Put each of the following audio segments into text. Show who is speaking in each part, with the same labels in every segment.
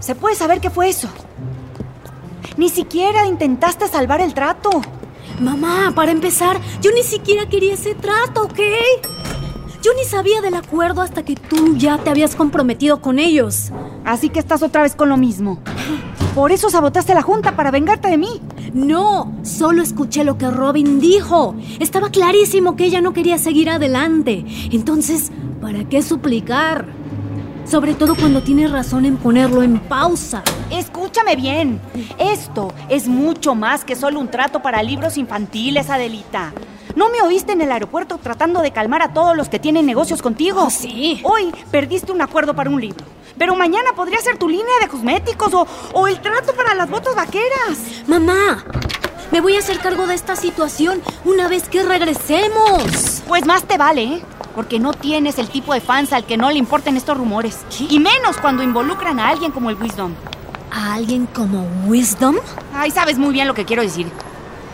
Speaker 1: ¿Se puede saber qué fue eso? Ni siquiera intentaste salvar el trato.
Speaker 2: Mamá, para empezar, yo ni siquiera quería ese trato, ¿ok? Yo ni sabía del acuerdo hasta que tú ya te habías comprometido con ellos.
Speaker 1: Así que estás otra vez con lo mismo. Por eso sabotaste la junta para vengarte de mí.
Speaker 2: No, solo escuché lo que Robin dijo. Estaba clarísimo que ella no quería seguir adelante. Entonces, ¿para qué suplicar? Sobre todo cuando tienes razón en ponerlo en pausa.
Speaker 1: Escúchame bien. Esto es mucho más que solo un trato para libros infantiles, Adelita. ¿No me oíste en el aeropuerto tratando de calmar a todos los que tienen negocios contigo?
Speaker 2: Oh, sí.
Speaker 1: Hoy perdiste un acuerdo para un libro. Pero mañana podría ser tu línea de cosméticos o, o el trato para las botas vaqueras.
Speaker 2: Mamá, me voy a hacer cargo de esta situación una vez que regresemos.
Speaker 1: Pues más te vale, ¿eh? Porque no tienes el tipo de fans al que no le importen estos rumores. Y menos cuando involucran a alguien como el Wisdom.
Speaker 2: ¿A alguien como Wisdom?
Speaker 1: Ay, sabes muy bien lo que quiero decir.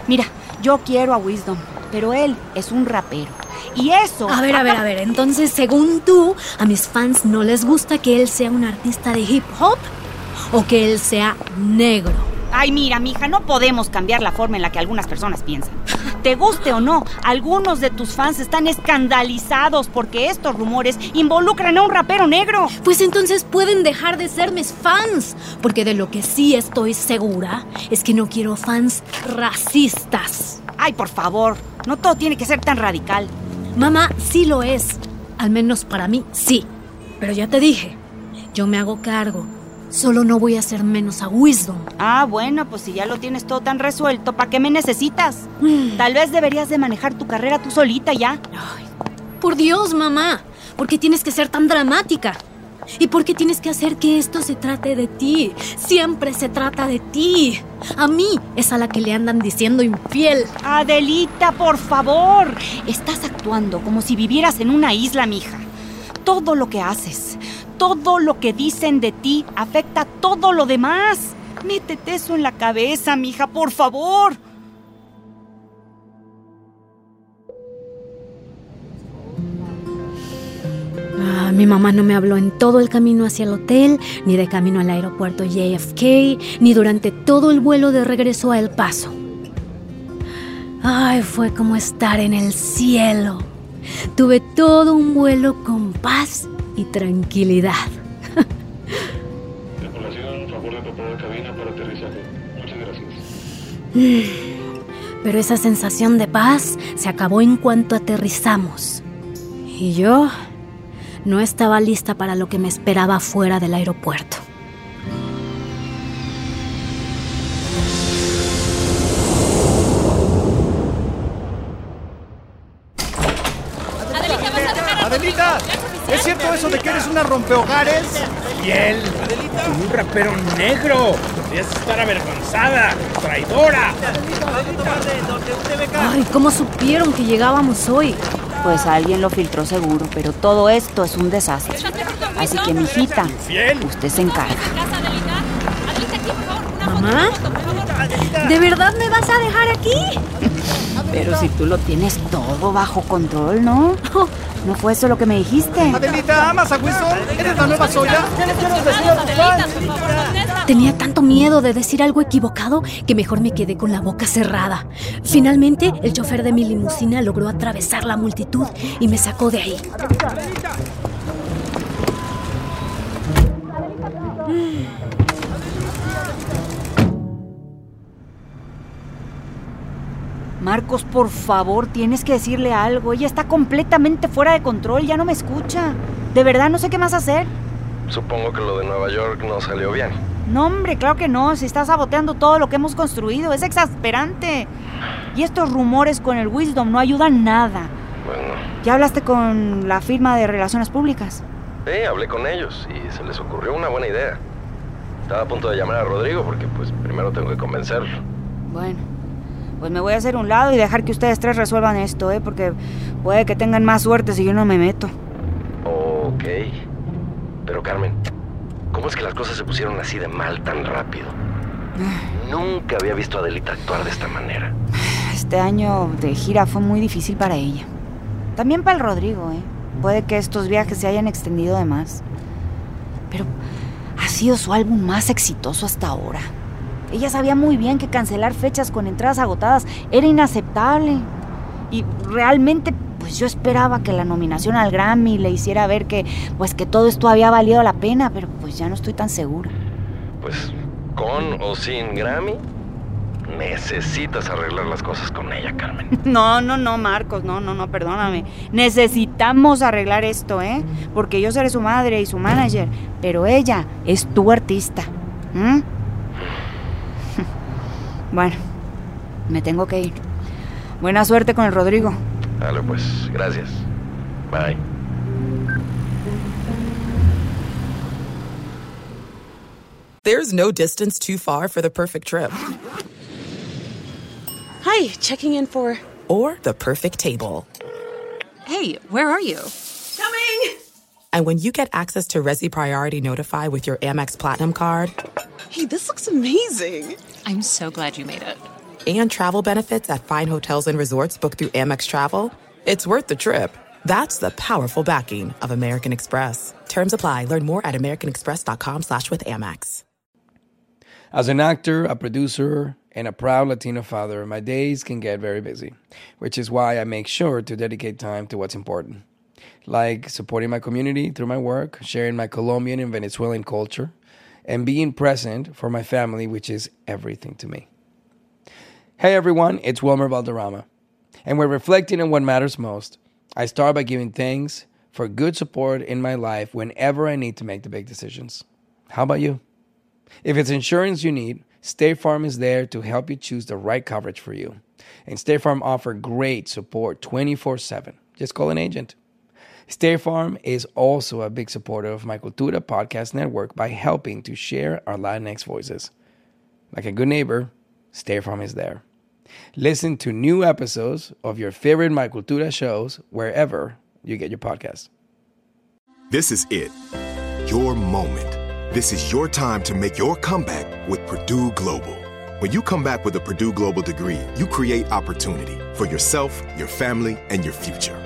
Speaker 1: Mira, yo quiero a Wisdom, pero él es un rapero. Y eso...
Speaker 2: A ver, a ver, a ver. Entonces, según tú, a mis fans no les gusta que él sea un artista de hip hop o que él sea negro.
Speaker 1: Ay, mira, mija, no podemos cambiar la forma en la que algunas personas piensan. Te guste o no, algunos de tus fans están escandalizados porque estos rumores involucran a un rapero negro.
Speaker 2: Pues entonces pueden dejar de ser mis fans, porque de lo que sí estoy segura es que no quiero fans racistas.
Speaker 1: Ay, por favor, no todo tiene que ser tan radical.
Speaker 2: Mamá, sí lo es. Al menos para mí, sí. Pero ya te dije, yo me hago cargo. Solo no voy a hacer menos a Wisdom.
Speaker 1: Ah, bueno, pues si ya lo tienes todo tan resuelto, ¿para qué me necesitas? Tal vez deberías de manejar tu carrera tú solita ya.
Speaker 2: Ay, por Dios, mamá. ¿Por qué tienes que ser tan dramática? ¿Y por qué tienes que hacer que esto se trate de ti? Siempre se trata de ti. A mí es a la que le andan diciendo infiel.
Speaker 1: Adelita, por favor. Estás actuando como si vivieras en una isla, mija. Todo lo que haces, todo lo que dicen de ti afecta a todo lo demás. Métete eso en la cabeza, mija, por favor.
Speaker 2: Ah, mi mamá no me habló en todo el camino hacia el hotel, ni de camino al aeropuerto JFK, ni durante todo el vuelo de regreso a El Paso. Ay, fue como estar en el cielo. Tuve todo un vuelo con paz y tranquilidad.
Speaker 3: Tripulación, favor de preparar cabina para aterrizaje. Muchas gracias.
Speaker 2: Pero esa sensación de paz se acabó en cuanto aterrizamos. Y yo no estaba lista para lo que me esperaba fuera del aeropuerto.
Speaker 4: Cierto eso de que eres una rompehogares?
Speaker 5: Y él, un rapero negro. Deberías estar avergonzada, traidora.
Speaker 2: Ay, ¿cómo supieron que llegábamos hoy?
Speaker 1: Pues alguien lo filtró seguro, pero todo esto es un desastre. Así que, mijita, usted se encarga.
Speaker 2: ¿Mamá? ¿De verdad me vas a dejar aquí?
Speaker 1: Pero si tú lo tienes todo bajo control, ¿no? ¿No fue eso lo que me dijiste?
Speaker 4: Adelita, ¿amas a Wilson? ¿Eres la nueva Zoya? ¿Qué le quieres decir a?
Speaker 2: Tenía tanto miedo de decir algo equivocado que mejor me quedé con la boca cerrada. Finalmente, el chofer de mi limusina logró atravesar la multitud y me sacó de ahí.
Speaker 1: Marcos, por favor, tienes que decirle algo. Ella está completamente fuera de control, ya no me escucha. De verdad no sé qué más hacer.
Speaker 6: Supongo que lo de Nueva York no salió bien.
Speaker 1: No, hombre, claro que no. Si está saboteando todo lo que hemos construido, es exasperante. Y estos rumores con el Wisdom no ayudan nada.
Speaker 6: Bueno,
Speaker 1: ¿Ya hablaste con la firma de relaciones públicas?
Speaker 6: sí, hablé con ellos y se les ocurrió una buena idea. Estaba a punto de llamar a Rodrigo porque pues primero tengo que convencerlo.
Speaker 1: Bueno, pues me voy a hacer un lado y dejar que ustedes tres resuelvan esto, ¿eh? Porque puede que tengan más suerte si yo no me meto.
Speaker 6: Ok. Pero Carmen, ¿cómo es que las cosas se pusieron así de mal tan rápido? Nunca había visto a Adelita actuar de esta manera.
Speaker 1: Este año de gira fue muy difícil para ella. También para el Rodrigo, ¿eh? Puede que estos viajes se hayan extendido de más. Pero ha sido su álbum más exitoso hasta ahora. Ella sabía muy bien que cancelar fechas con entradas agotadas era inaceptable. Y realmente, pues yo esperaba que la nominación al Grammy le hiciera ver que, pues que todo esto había valido la pena, pero pues ya no estoy tan segura.
Speaker 6: Pues con o sin Grammy, necesitas arreglar las cosas con ella, Carmen.
Speaker 1: No, no, no, Marcos, no, no, no, perdóname. Necesitamos arreglar esto, ¿eh? Porque yo seré su madre y su manager, pero ella es tu artista. Bueno, me tengo que ir. Buena suerte con el Rodrigo.
Speaker 6: Dale, pues, gracias. Bye.
Speaker 7: There's no distance too far for the perfect trip
Speaker 8: Hi, checking in for.
Speaker 7: or the perfect table.
Speaker 8: Hey, where are you?
Speaker 7: Coming! And when you get access to Resi Priority Notify with your Amex Platinum card
Speaker 8: Hey, this looks amazing. I'm so glad you made it.
Speaker 7: and travel benefits at fine hotels and resorts booked through Amex Travel, it's worth the trip. That's the powerful backing of American Express. Terms apply. Learn more at americanexpress.com slash with Amex.
Speaker 9: As an actor, a producer, and a proud Latino father, my days can get very busy, which is why I make sure to dedicate time to what's important. Like supporting my community through my work, sharing my Colombian and Venezuelan culture, and being present for my family, which is everything to me. Hey everyone, it's Wilmer Valderrama. And we're reflecting on what matters most. I start by giving thanks for good support in my life whenever I need to make the big decisions. How about you? If it's insurance you need, State Farm is there to help you choose the right coverage for you. And State Farm offer great support 24/7. Just call an agent. State Farm is also a big supporter of my Cultura podcast network by helping to share our Latinx voices. Like a good neighbor, State Farm is there. Listen to new episodes of your favorite My Cultura shows wherever you get your podcasts.
Speaker 10: This is it. Your moment. This is your time to make your comeback with Purdue Global. When you come back with a Purdue Global degree, you create opportunity for yourself, your family, and your future.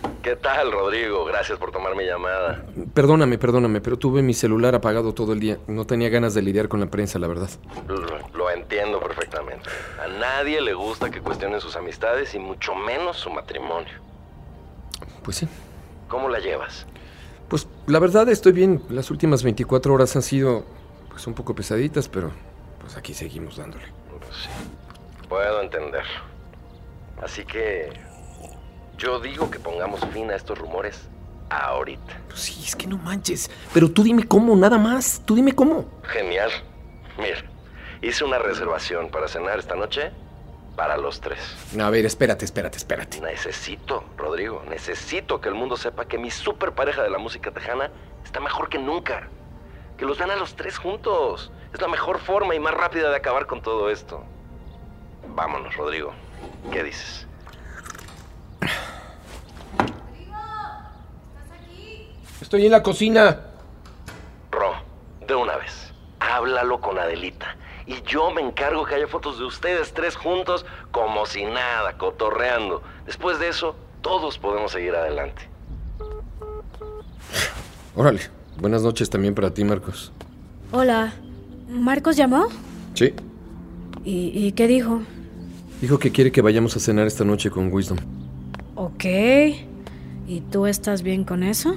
Speaker 6: ¿Qué tal, Rodrigo? Gracias por tomar mi llamada.
Speaker 11: Perdóname, perdóname, pero tuve mi celular apagado todo el día. No tenía ganas de lidiar con la prensa, la verdad.
Speaker 6: Lo, lo entiendo perfectamente. A nadie le gusta que cuestionen sus amistades y mucho menos su matrimonio.
Speaker 11: Pues sí.
Speaker 6: ¿Cómo la llevas?
Speaker 11: Pues la verdad estoy bien. Las últimas 24 horas han sido pues un poco pesaditas, pero pues aquí seguimos dándole.
Speaker 6: Sí, puedo entenderlo. Así que yo digo que pongamos fin a estos rumores ahorita.
Speaker 11: Pues sí, es que no manches. Pero tú dime cómo, nada más. Tú dime cómo.
Speaker 6: Genial. Mira, hice una reservación para cenar esta noche para los tres.
Speaker 11: A ver, espérate, espérate, espérate.
Speaker 6: Necesito, Rodrigo, necesito que el mundo sepa que mi super pareja de la música tejana está mejor que nunca. Que los vean a los tres juntos. Es la mejor forma y más rápida de acabar con todo esto. Vámonos, Rodrigo. ¿Qué dices?
Speaker 11: Estoy en la cocina.
Speaker 6: Ro, de una vez, háblalo con Adelita. Y yo me encargo que haya fotos de ustedes tres juntos como si nada, cotorreando. Después de eso, todos podemos seguir adelante.
Speaker 11: Órale. Buenas noches también para ti, Marcos.
Speaker 12: Hola. ¿Marcos llamó?
Speaker 11: Sí.
Speaker 12: ¿Y, y qué dijo?
Speaker 11: Dijo que quiere que vayamos a cenar esta noche con Wisdom.
Speaker 12: Ok. ¿Y tú estás bien con eso?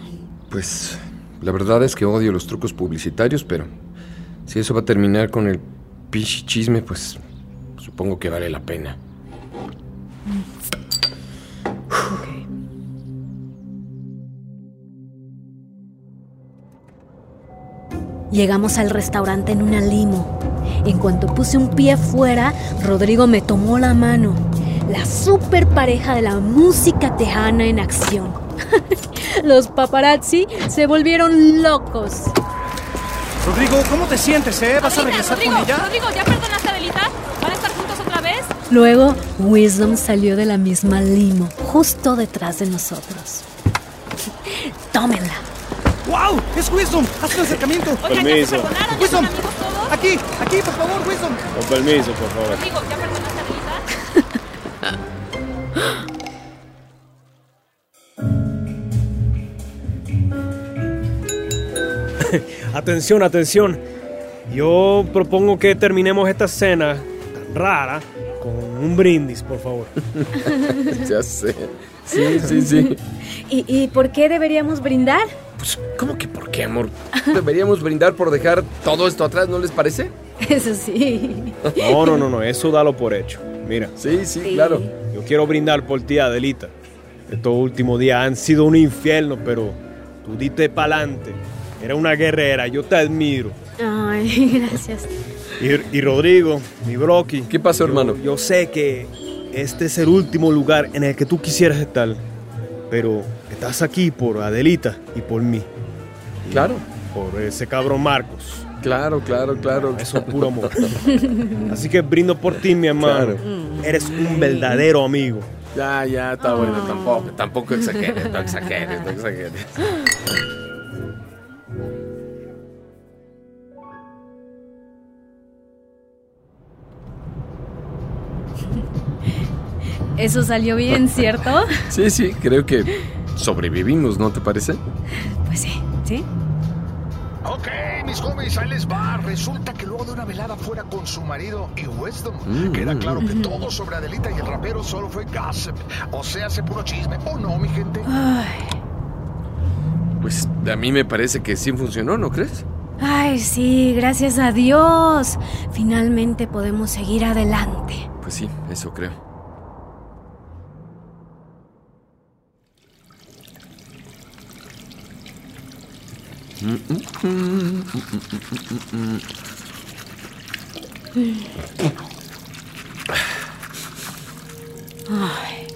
Speaker 11: Pues la verdad es que odio los trucos publicitarios, pero si eso va a terminar con el pinche chisme, pues supongo que vale la pena.
Speaker 12: Llegamos al restaurante en una limo. En cuanto puse un pie fuera, Rodrigo me tomó la mano. La super pareja de la música tejana en acción. Los paparazzi se volvieron locos.
Speaker 13: Rodrigo, ¿cómo te sientes, eh? ¿Vas a regresar
Speaker 14: Rodrigo,
Speaker 13: con ella?
Speaker 14: Rodrigo, ¿ya perdonaste a Adelita? ¿Van a estar juntos otra vez?
Speaker 12: Luego, Wisdom salió de la misma limo, justo detrás de nosotros. Tómenla.
Speaker 13: ¡Wow! ¡Es Wisdom! ¡Haz un acercamiento!
Speaker 14: Oigan, ¿ya se perdonaron? ¿Ya
Speaker 13: ¡Wisdom!
Speaker 14: son amigos todos?
Speaker 13: Aquí, aquí, por favor, Wisdom.
Speaker 15: Con permiso, por favor.
Speaker 14: Rodrigo, ¿ya perdonaste a Adelita?
Speaker 16: Atención, atención. Yo propongo que terminemos esta cena tan rara con un brindis, por favor.
Speaker 11: ya sé. Sí, sí, sí.
Speaker 12: ¿Y, y por qué deberíamos brindar?
Speaker 11: Pues, ¿cómo que por qué, amor? Deberíamos brindar por dejar todo esto atrás, ¿no les parece?
Speaker 12: Eso sí.
Speaker 16: No, no, no, no, eso dalo por hecho. Mira.
Speaker 11: Sí, sí, claro.
Speaker 16: Yo quiero brindar por ti, Adelita. Estos últimos días han sido un infierno, pero tú diste pa'lante. Era una guerrera, yo te admiro.
Speaker 12: Ay, gracias.
Speaker 16: Y, y Rodrigo, mi broki.
Speaker 11: ¿Qué pasó, hermano?
Speaker 16: Yo sé que este es el último lugar en el que tú quisieras estar, pero estás aquí por Adelita y por mí.
Speaker 11: Claro.
Speaker 16: Por ese cabrón Marcos.
Speaker 11: Claro, claro, claro.
Speaker 16: Eso es puro amor. Así que brindo por ti, mi hermano. Eres un verdadero amigo.
Speaker 11: Ya, ya, está bueno, tampoco, tampoco exageres, no exageres, no exageres.
Speaker 12: Eso salió bien, ¿cierto?
Speaker 11: Sí, sí, creo que sobrevivimos, ¿no te parece?
Speaker 12: Pues sí, ¿sí?
Speaker 4: Ok, mis homies, ahí les va. Resulta que luego de una velada fuera con su marido y Wisdom,
Speaker 11: Mm,
Speaker 4: queda claro que todo sobre Adelita y el rapero solo fue gossip. O sea, hace puro chisme. ¿O no, mi gente?
Speaker 11: Pues a mí me parece que sí funcionó, ¿no crees?
Speaker 12: Ay, sí, gracias a Dios. Finalmente podemos seguir adelante.
Speaker 11: Pues sí, eso creo.
Speaker 12: Ay,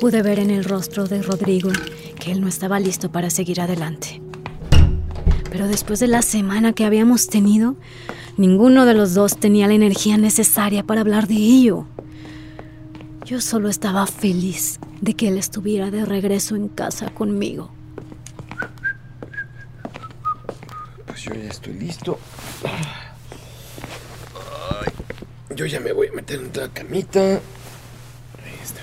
Speaker 12: pude ver en el rostro de Rodrigo que él no estaba listo para seguir adelante. Pero después de la semana que habíamos tenido, ninguno de los dos tenía la energía necesaria para hablar de ello. Yo solo estaba feliz de que él estuviera de regreso en casa conmigo.
Speaker 11: Yo ya estoy listo. Yo ya me voy a meter en la camita. Ahí está.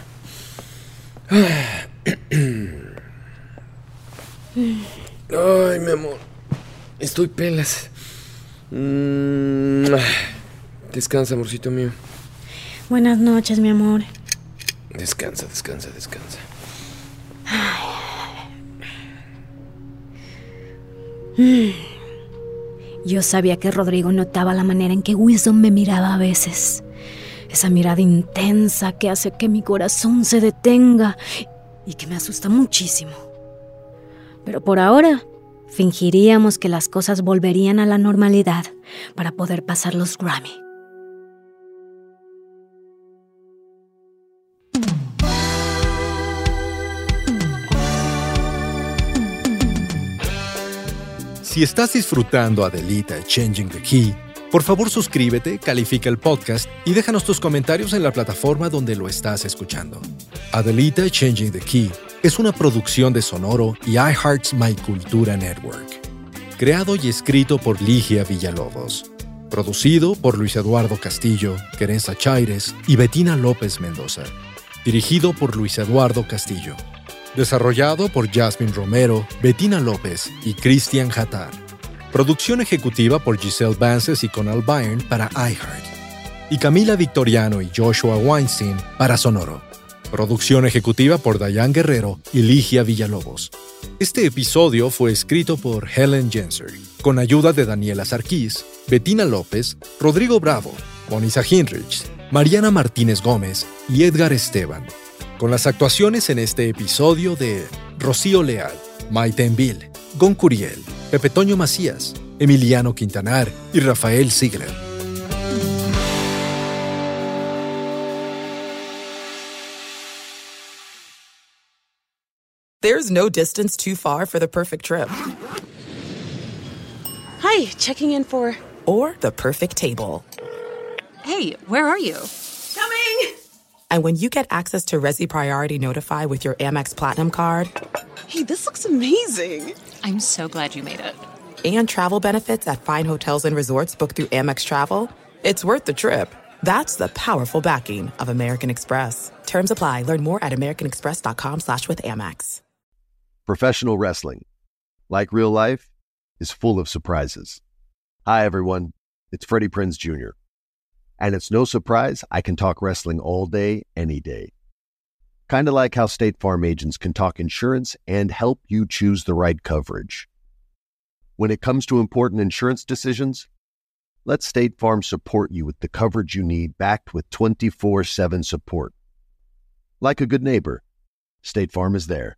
Speaker 11: Ay, mi amor. Estoy pelas. Mm, descansa, amorcito mío.
Speaker 2: Buenas noches, mi amor.
Speaker 11: Descansa, descansa, descansa. Ay.
Speaker 2: Yo sabía que Rodrigo notaba la manera en que Wisdom me miraba a veces. Esa mirada intensa que hace que mi corazón se detenga y que me asusta muchísimo. Pero por ahora, fingiríamos que las cosas volverían a la normalidad para poder pasar los Grammy.
Speaker 17: Si estás disfrutando Adelita Changing the Key, por favor suscríbete, califica el podcast y déjanos tus comentarios en la plataforma donde lo estás escuchando. Adelita Changing the Key es una producción de Sonoro y iHeart's My Cultura Network. Creado y escrito por Ligia Villalobos. Producido por Luis Eduardo Castillo, Querenza Chaires y Betina López Mendoza. Dirigido por Luis Eduardo Castillo. Desarrollado por Jasmine Romero, Bettina López y Christian Hattar. Producción ejecutiva por Giselle Vances y Conal Byrne para iHeart. Y Camila Victoriano y Joshua Weinstein para Sonoro. Producción ejecutiva por Diane Guerrero y Ligia Villalobos. Este episodio fue escrito por Helen Jenser, con ayuda de Daniela Sarkis, Bettina López, Rodrigo Bravo, Monisa Hinrich, Mariana Martínez Gómez y Edgar Esteban con las actuaciones en este episodio de Rocío Leal, Maite Enville, Gon Curiel, Pepe Toño Macías, Emiliano Quintanar y Rafael Ziegler.
Speaker 7: There's no distance too far for the perfect trip.
Speaker 8: Hi, checking in for.
Speaker 7: Or the perfect table.
Speaker 8: Hey, where are you?
Speaker 7: Coming! And when you get access to Resi Priority Notify with your Amex Platinum card.
Speaker 8: Hey, this looks amazing! I'm so glad you made it.
Speaker 7: And travel benefits at fine hotels and resorts booked through Amex Travel. It's worth the trip. That's the powerful backing of American Express. Terms apply. Learn more at americanexpress.com slash with Amex.
Speaker 18: Professional wrestling, like real life, is full of surprises. Hi, everyone. It's Freddie Prinz Jr. And it's no surprise I can talk wrestling all day, any day. Kind of like how State Farm agents can talk insurance and help you choose the right coverage. When it comes to important insurance decisions, let State Farm support you with the coverage you need backed with 24 7 support. Like a good neighbor, State Farm is there.